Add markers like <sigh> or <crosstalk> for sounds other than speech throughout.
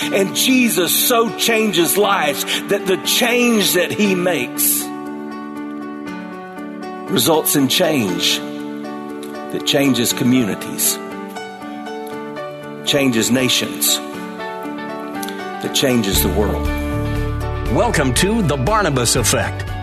And Jesus so changes lives that the change that he makes results in change that changes communities, changes nations, that changes the world. Welcome to The Barnabas Effect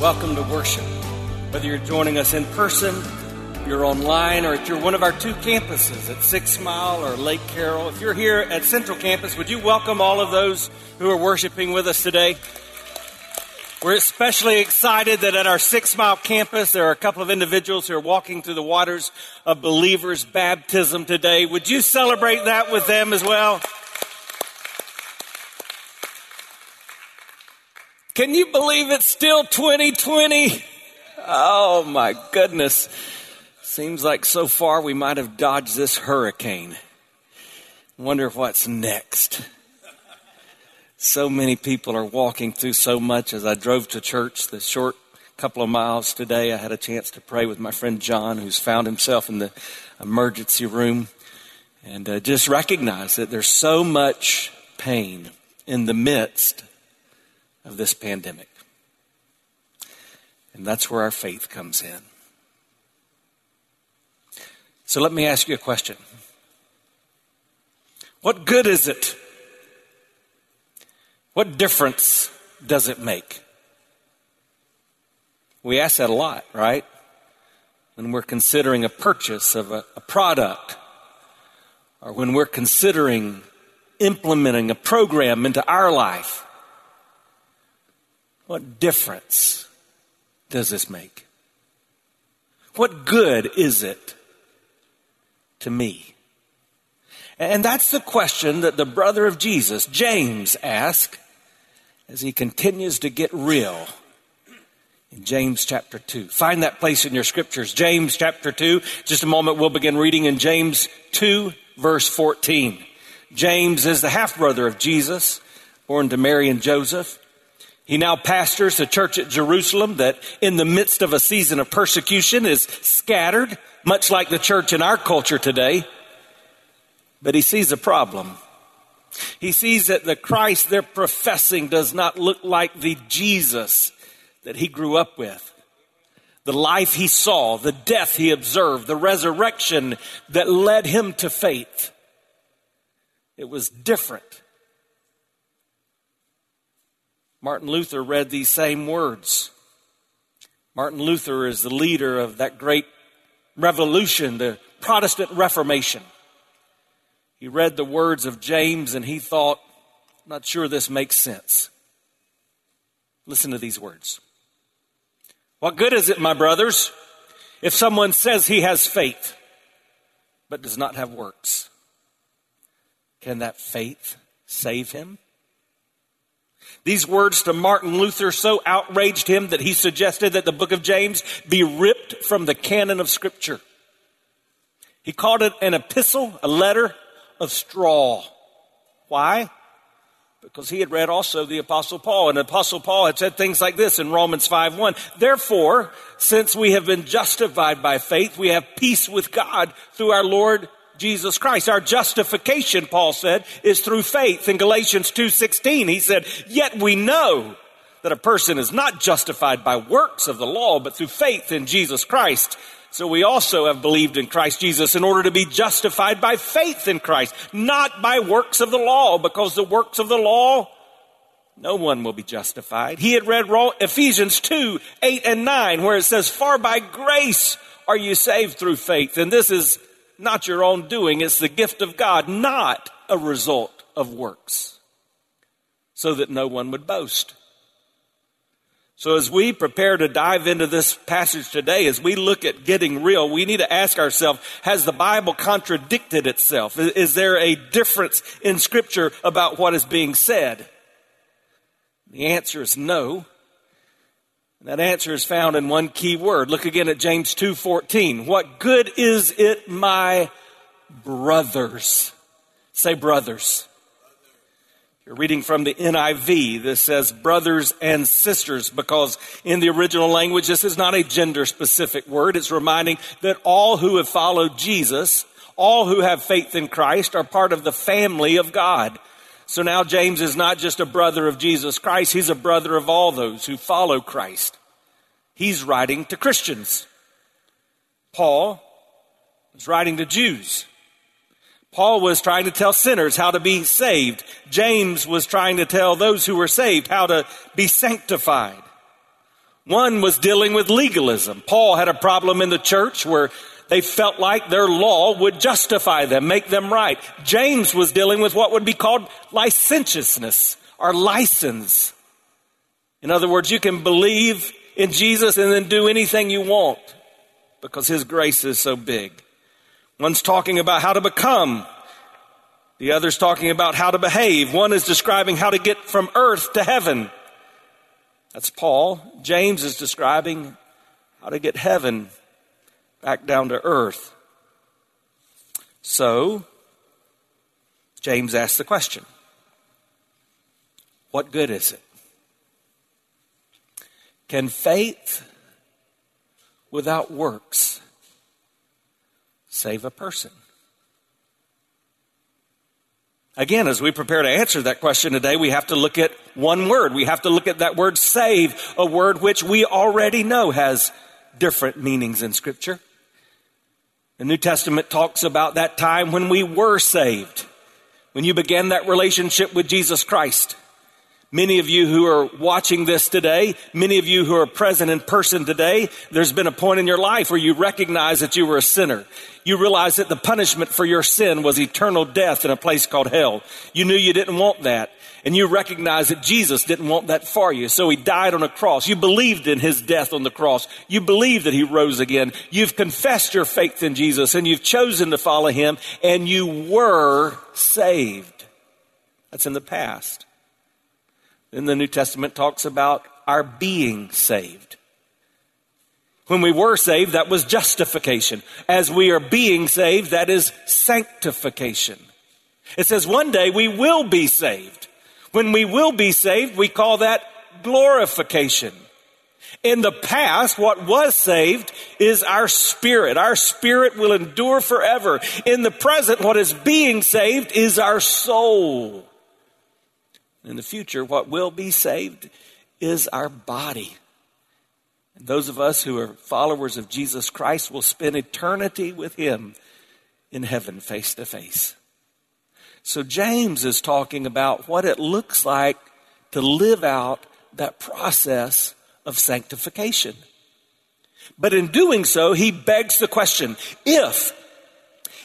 Welcome to worship. Whether you're joining us in person, you're online, or if you're one of our two campuses at Six Mile or Lake Carroll, if you're here at Central Campus, would you welcome all of those who are worshiping with us today? We're especially excited that at our Six Mile campus, there are a couple of individuals who are walking through the waters of believers' baptism today. Would you celebrate that with them as well? Can you believe it's still 2020? Oh my goodness. Seems like so far we might have dodged this hurricane. Wonder what's next. So many people are walking through so much. As I drove to church the short couple of miles today, I had a chance to pray with my friend John, who's found himself in the emergency room, and uh, just recognize that there's so much pain in the midst of this pandemic. And that's where our faith comes in. So let me ask you a question. What good is it? What difference does it make? We ask that a lot, right? When we're considering a purchase of a, a product, or when we're considering implementing a program into our life. What difference does this make? What good is it to me? And that's the question that the brother of Jesus, James, asked as he continues to get real in James chapter 2. Find that place in your scriptures, James chapter 2. Just a moment, we'll begin reading in James 2, verse 14. James is the half brother of Jesus, born to Mary and Joseph. He now pastors a church at Jerusalem that, in the midst of a season of persecution, is scattered, much like the church in our culture today. But he sees a problem. He sees that the Christ they're professing does not look like the Jesus that he grew up with. The life he saw, the death he observed, the resurrection that led him to faith. It was different Martin Luther read these same words. Martin Luther is the leader of that great revolution, the Protestant Reformation. He read the words of James and he thought, not sure this makes sense. Listen to these words. What good is it, my brothers, if someone says he has faith but does not have works? Can that faith save him? These words to Martin Luther so outraged him that he suggested that the book of James be ripped from the canon of scripture. He called it an epistle, a letter of straw. Why? Because he had read also the apostle Paul and the apostle Paul had said things like this in Romans 5 1. Therefore, since we have been justified by faith, we have peace with God through our Lord Jesus Christ. Our justification, Paul said, is through faith. In Galatians 2.16, he said, yet we know that a person is not justified by works of the law, but through faith in Jesus Christ. So we also have believed in Christ Jesus in order to be justified by faith in Christ, not by works of the law, because the works of the law no one will be justified. He had read Ephesians 2, 8 and 9, where it says, For by grace are you saved through faith. And this is not your own doing, it's the gift of God, not a result of works, so that no one would boast. So as we prepare to dive into this passage today, as we look at getting real, we need to ask ourselves, has the Bible contradicted itself? Is there a difference in scripture about what is being said? The answer is no. That answer is found in one key word. Look again at James 2:14. What good is it, my brothers? Say brothers. You're reading from the NIV. This says brothers and sisters because in the original language, this is not a gender specific word. It's reminding that all who have followed Jesus, all who have faith in Christ are part of the family of God. So now James is not just a brother of Jesus Christ, he's a brother of all those who follow Christ. He's writing to Christians. Paul is writing to Jews. Paul was trying to tell sinners how to be saved. James was trying to tell those who were saved how to be sanctified. One was dealing with legalism. Paul had a problem in the church where they felt like their law would justify them, make them right. James was dealing with what would be called licentiousness or license. In other words, you can believe in Jesus and then do anything you want because his grace is so big. One's talking about how to become. The other's talking about how to behave. One is describing how to get from earth to heaven. That's Paul. James is describing how to get heaven back down to earth. So, James asks the question What good is it? Can faith without works save a person? Again, as we prepare to answer that question today, we have to look at one word. We have to look at that word save, a word which we already know has different meanings in Scripture. The New Testament talks about that time when we were saved, when you began that relationship with Jesus Christ. Many of you who are watching this today, many of you who are present in person today, there's been a point in your life where you recognize that you were a sinner. You realize that the punishment for your sin was eternal death in a place called hell. You knew you didn't want that. And you recognize that Jesus didn't want that for you. So he died on a cross. You believed in his death on the cross. You believe that he rose again. You've confessed your faith in Jesus and you've chosen to follow him and you were saved. That's in the past. Then the New Testament talks about our being saved. When we were saved, that was justification. As we are being saved, that is sanctification. It says one day we will be saved. When we will be saved, we call that glorification. In the past, what was saved is our spirit. Our spirit will endure forever. In the present, what is being saved is our soul. In the future, what will be saved is our body. And those of us who are followers of Jesus Christ will spend eternity with Him in heaven face to face. So James is talking about what it looks like to live out that process of sanctification. But in doing so, he begs the question, if,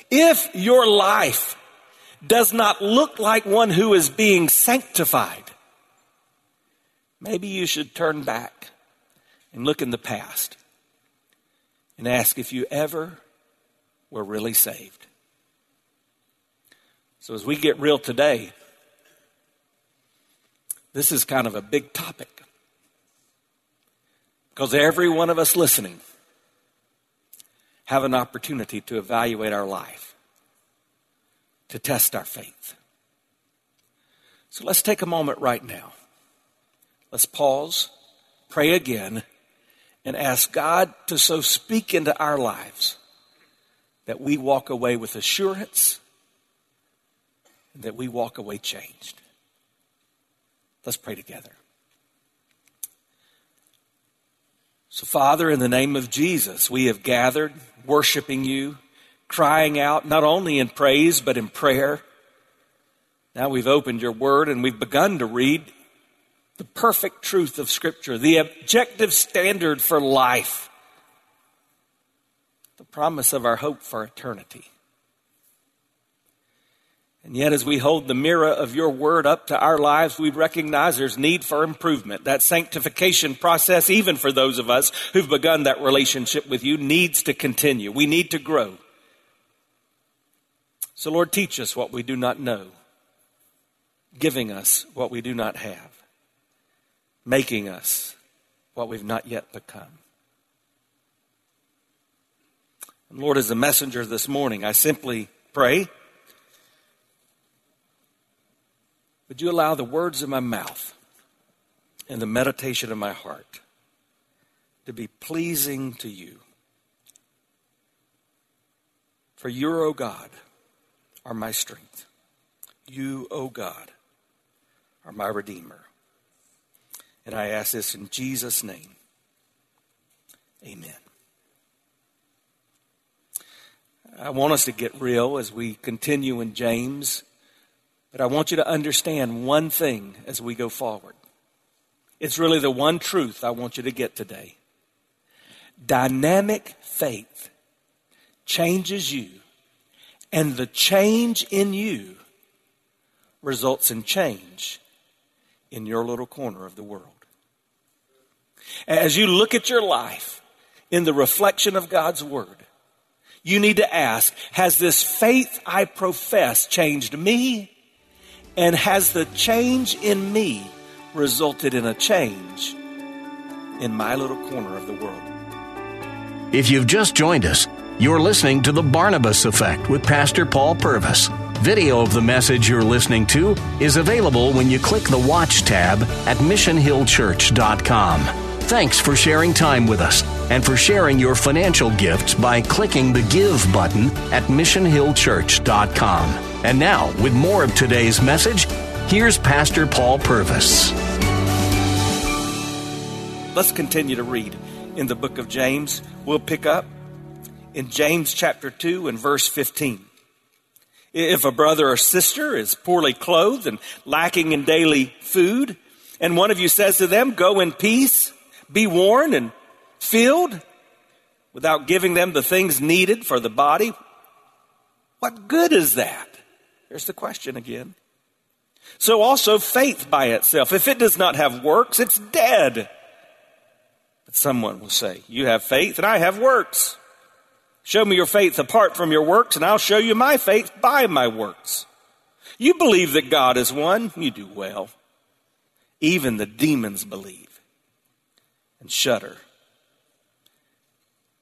if your life does not look like one who is being sanctified, maybe you should turn back and look in the past and ask if you ever were really saved. So, as we get real today, this is kind of a big topic because every one of us listening have an opportunity to evaluate our life to test our faith. So let's take a moment right now. Let's pause, pray again, and ask God to so speak into our lives that we walk away with assurance and that we walk away changed. Let's pray together. So, Father, in the name of Jesus, we have gathered worshiping you crying out not only in praise but in prayer. Now we've opened your word and we've begun to read the perfect truth of Scripture, the objective standard for life, the promise of our hope for eternity. And yet, as we hold the mirror of your word up to our lives, we recognize there's need for improvement. That sanctification process, even for those of us who've begun that relationship with you, needs to continue. We need to grow. So, Lord, teach us what we do not know, giving us what we do not have, making us what we've not yet become. And Lord, as a messenger this morning, I simply pray Would you allow the words of my mouth and the meditation of my heart to be pleasing to you? For you, O God, are my strength. You, O God, are my Redeemer. And I ask this in Jesus' name. Amen. I want us to get real as we continue in James but I want you to understand one thing as we go forward. It's really the one truth I want you to get today. Dynamic faith changes you, and the change in you results in change in your little corner of the world. As you look at your life in the reflection of God's Word, you need to ask Has this faith I profess changed me and has the change in me resulted in a change in my little corner of the world? If you've just joined us, you're listening to The Barnabas Effect with Pastor Paul Purvis. Video of the message you're listening to is available when you click the Watch tab at missionhillchurch.com. Thanks for sharing time with us and for sharing your financial gifts by clicking the Give button at missionhillchurch.com. And now, with more of today's message, here's Pastor Paul Purvis. Let's continue to read in the book of James. We'll pick up in James chapter 2 and verse 15. If a brother or sister is poorly clothed and lacking in daily food, and one of you says to them, Go in peace, be warned and filled, without giving them the things needed for the body, what good is that? There's the question again. So also faith by itself. If it does not have works, it's dead. But someone will say, You have faith and I have works. Show me your faith apart from your works, and I'll show you my faith by my works. You believe that God is one, you do well. Even the demons believe and shudder.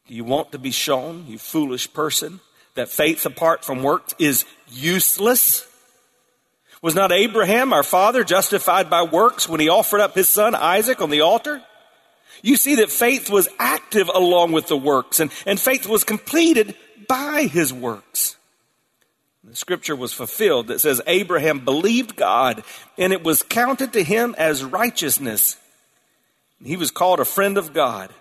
Do you want to be shown, you foolish person? That faith apart from works is useless? Was not Abraham, our father, justified by works when he offered up his son Isaac on the altar? You see that faith was active along with the works, and, and faith was completed by his works. The scripture was fulfilled that says Abraham believed God, and it was counted to him as righteousness. He was called a friend of God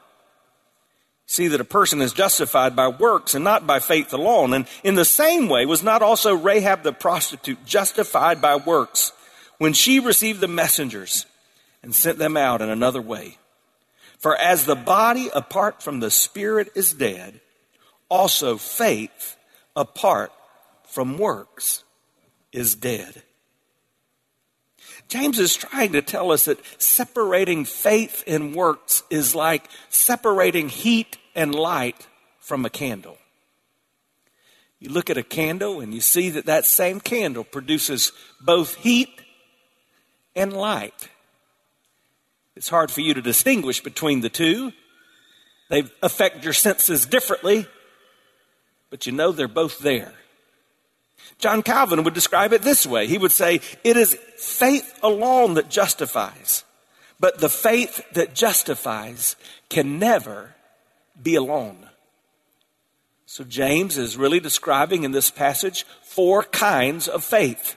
see that a person is justified by works and not by faith alone. And in the same way, was not also Rahab the prostitute justified by works when she received the messengers and sent them out in another way? For as the body apart from the spirit is dead, also faith apart from works is dead. James is trying to tell us that separating faith and works is like separating heat and light from a candle. You look at a candle and you see that that same candle produces both heat and light. It's hard for you to distinguish between the two. They affect your senses differently, but you know they're both there. John Calvin would describe it this way. He would say, It is faith alone that justifies, but the faith that justifies can never be alone. So James is really describing in this passage four kinds of faith.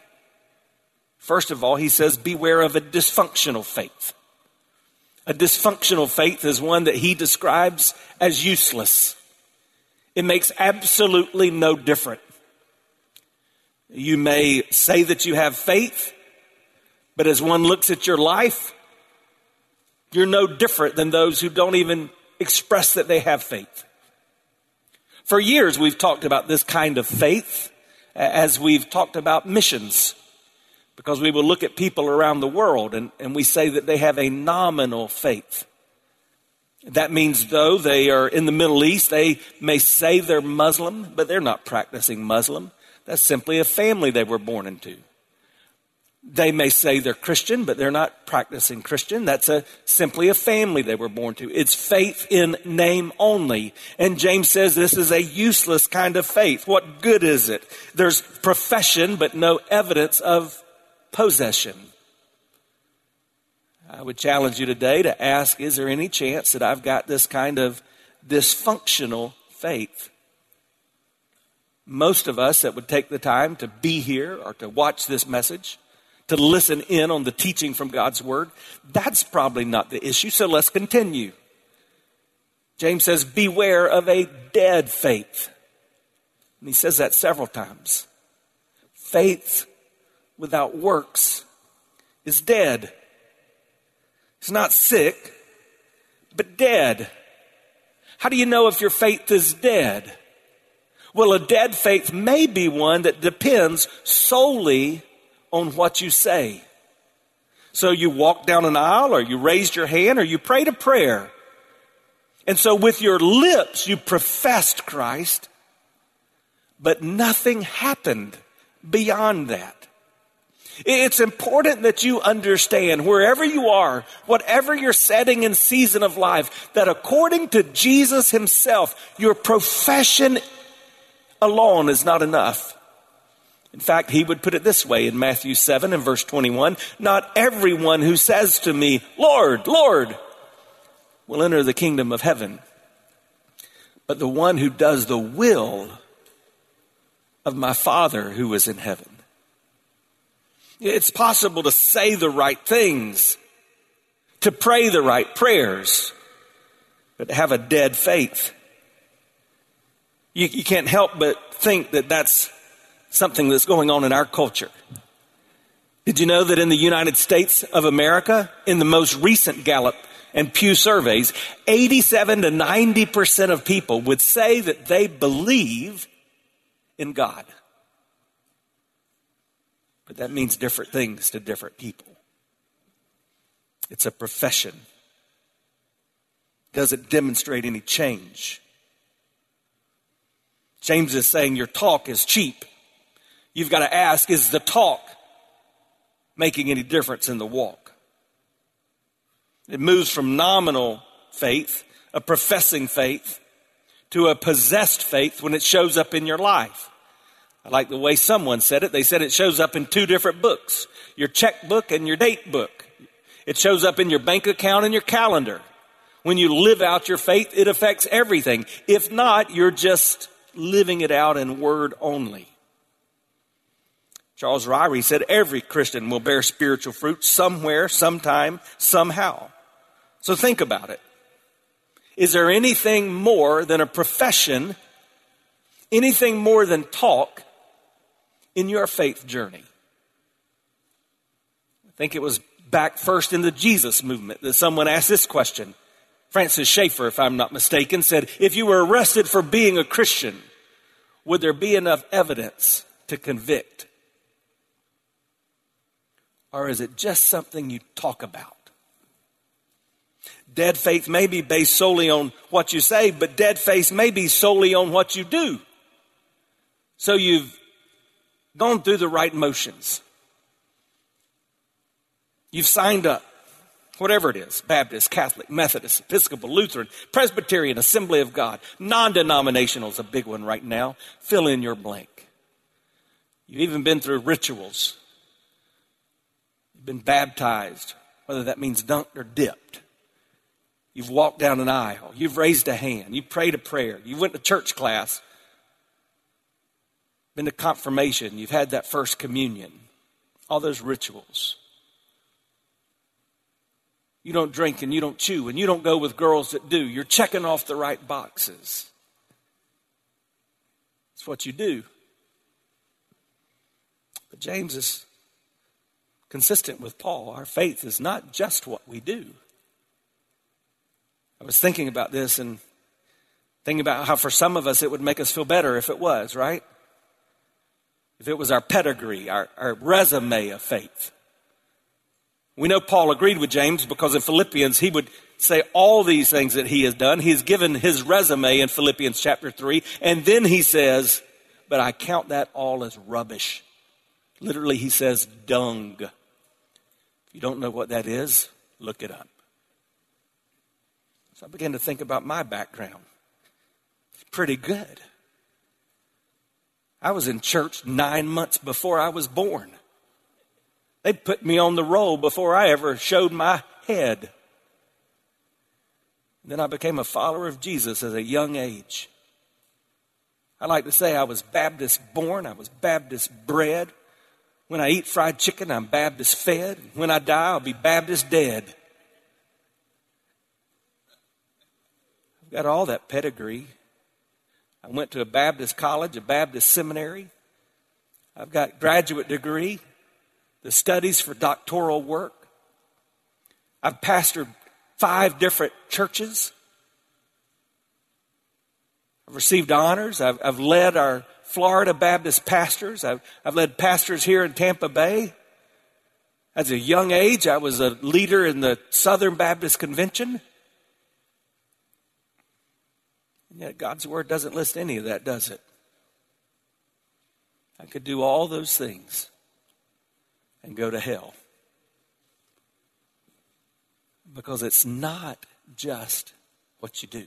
First of all, he says, Beware of a dysfunctional faith. A dysfunctional faith is one that he describes as useless. It makes absolutely no difference you may say that you have faith, but as one looks at your life, You're no different than those who don't even express that they have faith. For years, we've talked about this kind of faith as we've talked about missions, because we will look at people around the world and, and we say that they have a nominal faith. That means, though, they are in the Middle East, they may say they're Muslim, but they're not practicing Muslim. That's simply a family they were born into. They may say they're Christian, but they're not practicing Christian. That's a, simply a family they were born to. It's faith in name only. And James says this is a useless kind of faith. What good is it? There's profession, but no evidence of possession. I would challenge you today to ask is there any chance that I've got this kind of dysfunctional faith? Most of us that would take the time to be here or to watch this message, to listen in on the teaching from God's Word, that's probably not the issue. So let's continue. James says, Beware of a dead faith. And he says that several times. Faith without works is dead. It's not sick, but dead. How do you know if your faith is dead? Well, a dead faith may be one that depends solely on what you say. So you walk down an aisle or you raised your hand or you prayed a prayer. And so with your lips you professed Christ, but nothing happened beyond that. It's important that you understand wherever you are, whatever your setting and season of life, that according to Jesus himself, your profession alone is not enough. In fact, he would put it this way in Matthew 7 and verse 21 Not everyone who says to me, Lord, Lord, will enter the kingdom of heaven, but the one who does the will of my Father who is in heaven. It's possible to say the right things, to pray the right prayers, but to have a dead faith. You, you can't help but think that that's something that's going on in our culture. Did you know that in the United States of America, in the most recent Gallup and Pew surveys, 87 to 90% of people would say that they believe in God? But that means different things to different people. It's a profession. Does it demonstrate any change? James is saying your talk is cheap. You've got to ask is the talk making any difference in the walk? It moves from nominal faith, a professing faith, to a possessed faith when it shows up in your life. I like the way someone said it. They said it shows up in two different books your checkbook and your date book. It shows up in your bank account and your calendar. When you live out your faith, it affects everything. If not, you're just living it out in word only. Charles Ryrie said every Christian will bear spiritual fruit somewhere, sometime, somehow. So think about it. Is there anything more than a profession, anything more than talk in your faith journey? I think it was back first in the Jesus movement that someone asked this question. Francis Schaeffer, if I'm not mistaken, said, If you were arrested for being a Christian, would there be enough evidence to convict? Or is it just something you talk about? Dead faith may be based solely on what you say, but dead faith may be solely on what you do. So you've gone through the right motions. You've signed up, whatever it is Baptist, Catholic, Methodist, Episcopal, Lutheran, Presbyterian, Assembly of God. Non denominational is a big one right now. Fill in your blank. You've even been through rituals. You've been baptized, whether that means dunked or dipped. You've walked down an aisle. You've raised a hand. You prayed a prayer. You went to church class been to confirmation, you've had that first communion, all those rituals. You don't drink and you don't chew and you don't go with girls that do. You're checking off the right boxes. It's what you do. But James is consistent with Paul. Our faith is not just what we do, I was thinking about this and thinking about how for some of us it would make us feel better if it was, right? If it was our pedigree, our, our resume of faith. We know Paul agreed with James because in Philippians he would say all these things that he has done. He's given his resume in Philippians chapter 3, and then he says, But I count that all as rubbish. Literally, he says, dung. If you don't know what that is, look it up. So I began to think about my background. It's pretty good. I was in church nine months before I was born. They put me on the roll before I ever showed my head. Then I became a follower of Jesus at a young age. I like to say I was Baptist born, I was Baptist bred. When I eat fried chicken, I'm Baptist fed. When I die, I'll be Baptist dead. I've got all that pedigree. I went to a Baptist college, a Baptist seminary. I've got graduate degree, the studies for doctoral work. I've pastored five different churches. I've received honors. I've, I've led our Florida Baptist pastors. I've, I've led pastors here in Tampa Bay. As a young age, I was a leader in the Southern Baptist Convention. And yet, God's Word doesn't list any of that, does it? I could do all those things and go to hell because it's not just what you do.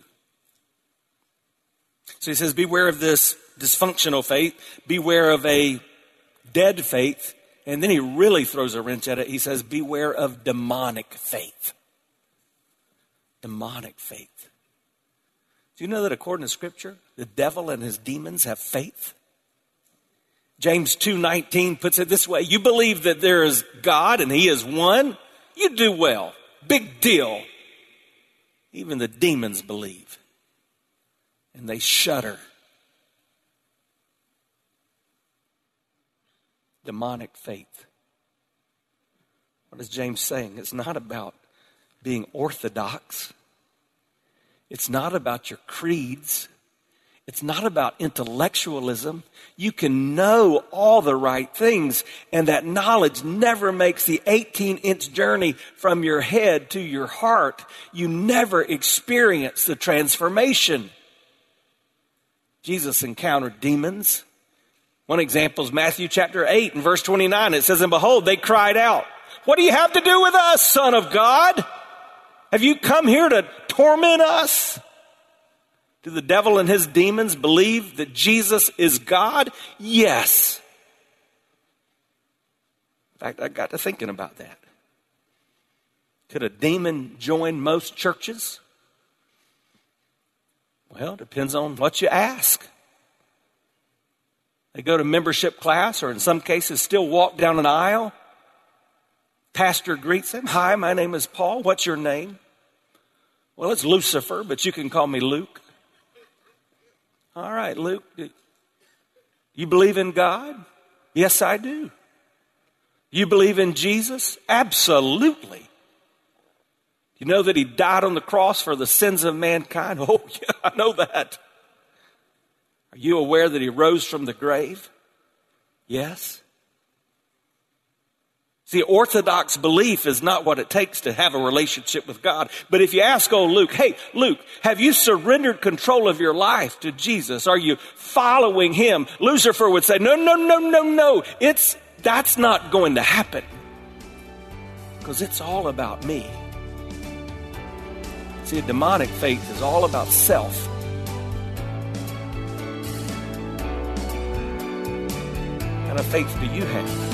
So he says, beware of this dysfunctional faith, beware of a dead faith, and then he really throws a wrench at it. He says, beware of demonic faith. Demonic faith. Do you know that according to Scripture, the devil and his demons have faith? James 2:19 puts it this way, you believe that there is God and he is one, you do well. Big deal. Even the demons believe. And they shudder. Demonic faith. What is James saying? It's not about being orthodox. It's not about your creeds. It's not about intellectualism. You can know all the right things, and that knowledge never makes the 18 inch journey from your head to your heart. You never experience the transformation. Jesus encountered demons. One example is Matthew chapter 8 and verse 29. It says, And behold, they cried out, What do you have to do with us, Son of God? Have you come here to torment us? Do the devil and his demons believe that Jesus is God? Yes. In fact, I got to thinking about that. Could a demon join most churches? Well, it depends on what you ask. They go to membership class, or in some cases, still walk down an aisle. Pastor greets them. Hi, my name is Paul. What's your name? Well, it's Lucifer, but you can call me Luke. All right, Luke, you believe in God? Yes, I do. You believe in Jesus? Absolutely. You know that he died on the cross for the sins of mankind? <laughs> Oh, yeah, I know that. Are you aware that he rose from the grave? Yes. See, orthodox belief is not what it takes to have a relationship with God. But if you ask old Luke, hey, Luke, have you surrendered control of your life to Jesus? Are you following him? Lucifer would say, no, no, no, no, no. It's, that's not going to happen. Because it's all about me. See, a demonic faith is all about self. What kind of faith do you have?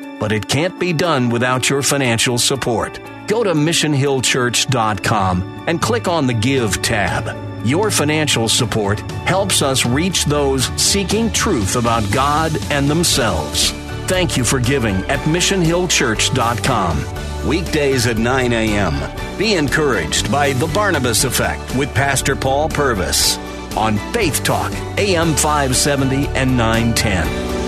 but it can't be done without your financial support go to missionhillchurch.com and click on the Give tab. Your financial support helps us reach those seeking truth about God and themselves. Thank you for giving at missionhillchurch.com. Weekdays at 9 a.m. Be encouraged by The Barnabas Effect with Pastor Paul Purvis on Faith Talk, AM 570 and 910.